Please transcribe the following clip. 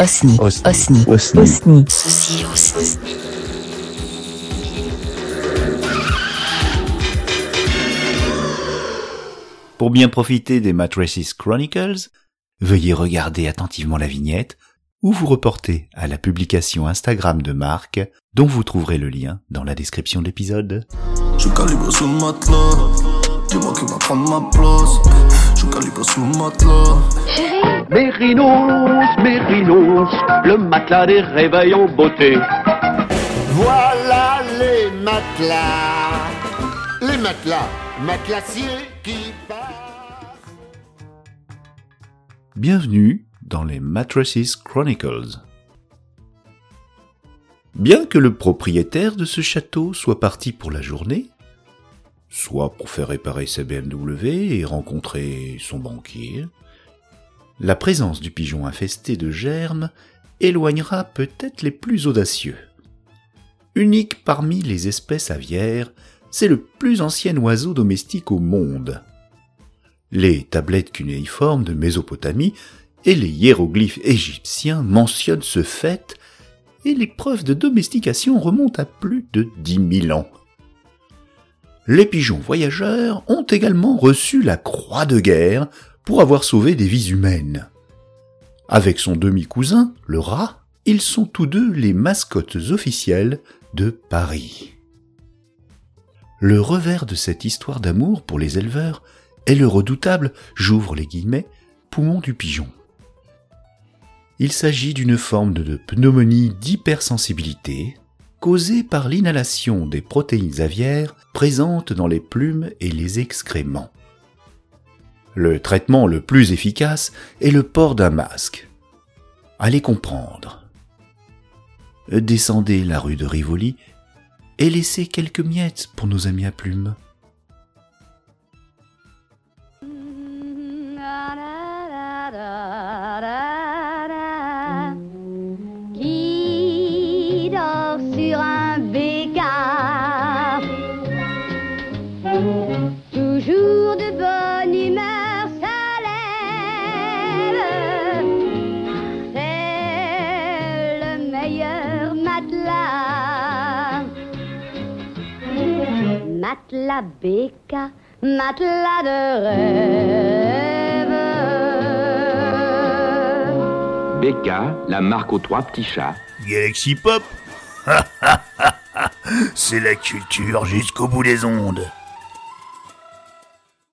Osni. Osni. Osni. Osni. Pour bien profiter des Mattresses Chronicles, veuillez regarder attentivement la vignette ou vous reporter à la publication Instagram de Marc, dont vous trouverez le lien dans la description de l'épisode. Je calibre sous le matelas. Dis-moi qui va prendre ma place. Je calibre sous le matelas. Mérinos, Mérinos, le matelas des réveils en beauté. Voilà les matelas. Les matelas, matelassiers qui partent. Bienvenue dans les Mattresses Chronicles. Bien que le propriétaire de ce château soit parti pour la journée, soit pour faire réparer sa BMW et rencontrer son banquier, la présence du pigeon infesté de germes éloignera peut-être les plus audacieux. Unique parmi les espèces aviaires, c'est le plus ancien oiseau domestique au monde. Les tablettes cunéiformes de Mésopotamie et les hiéroglyphes égyptiens mentionnent ce fait, et les preuves de domestication remontent à plus de dix mille ans. Les pigeons voyageurs ont également reçu la croix de guerre pour avoir sauvé des vies humaines. Avec son demi-cousin, le rat, ils sont tous deux les mascottes officielles de Paris. Le revers de cette histoire d'amour pour les éleveurs est le redoutable, j'ouvre les guillemets, poumon du pigeon. Il s'agit d'une forme de pneumonie d'hypersensibilité causée par l'inhalation des protéines aviaires présentes dans les plumes et les excréments. Le traitement le plus efficace est le port d'un masque. Allez comprendre. Descendez la rue de Rivoli et laissez quelques miettes pour nos amis à plumes. Matelas béca, matelas de rêve Becca, la marque aux trois petits chats. Galaxy Pop C'est la culture jusqu'au bout des ondes.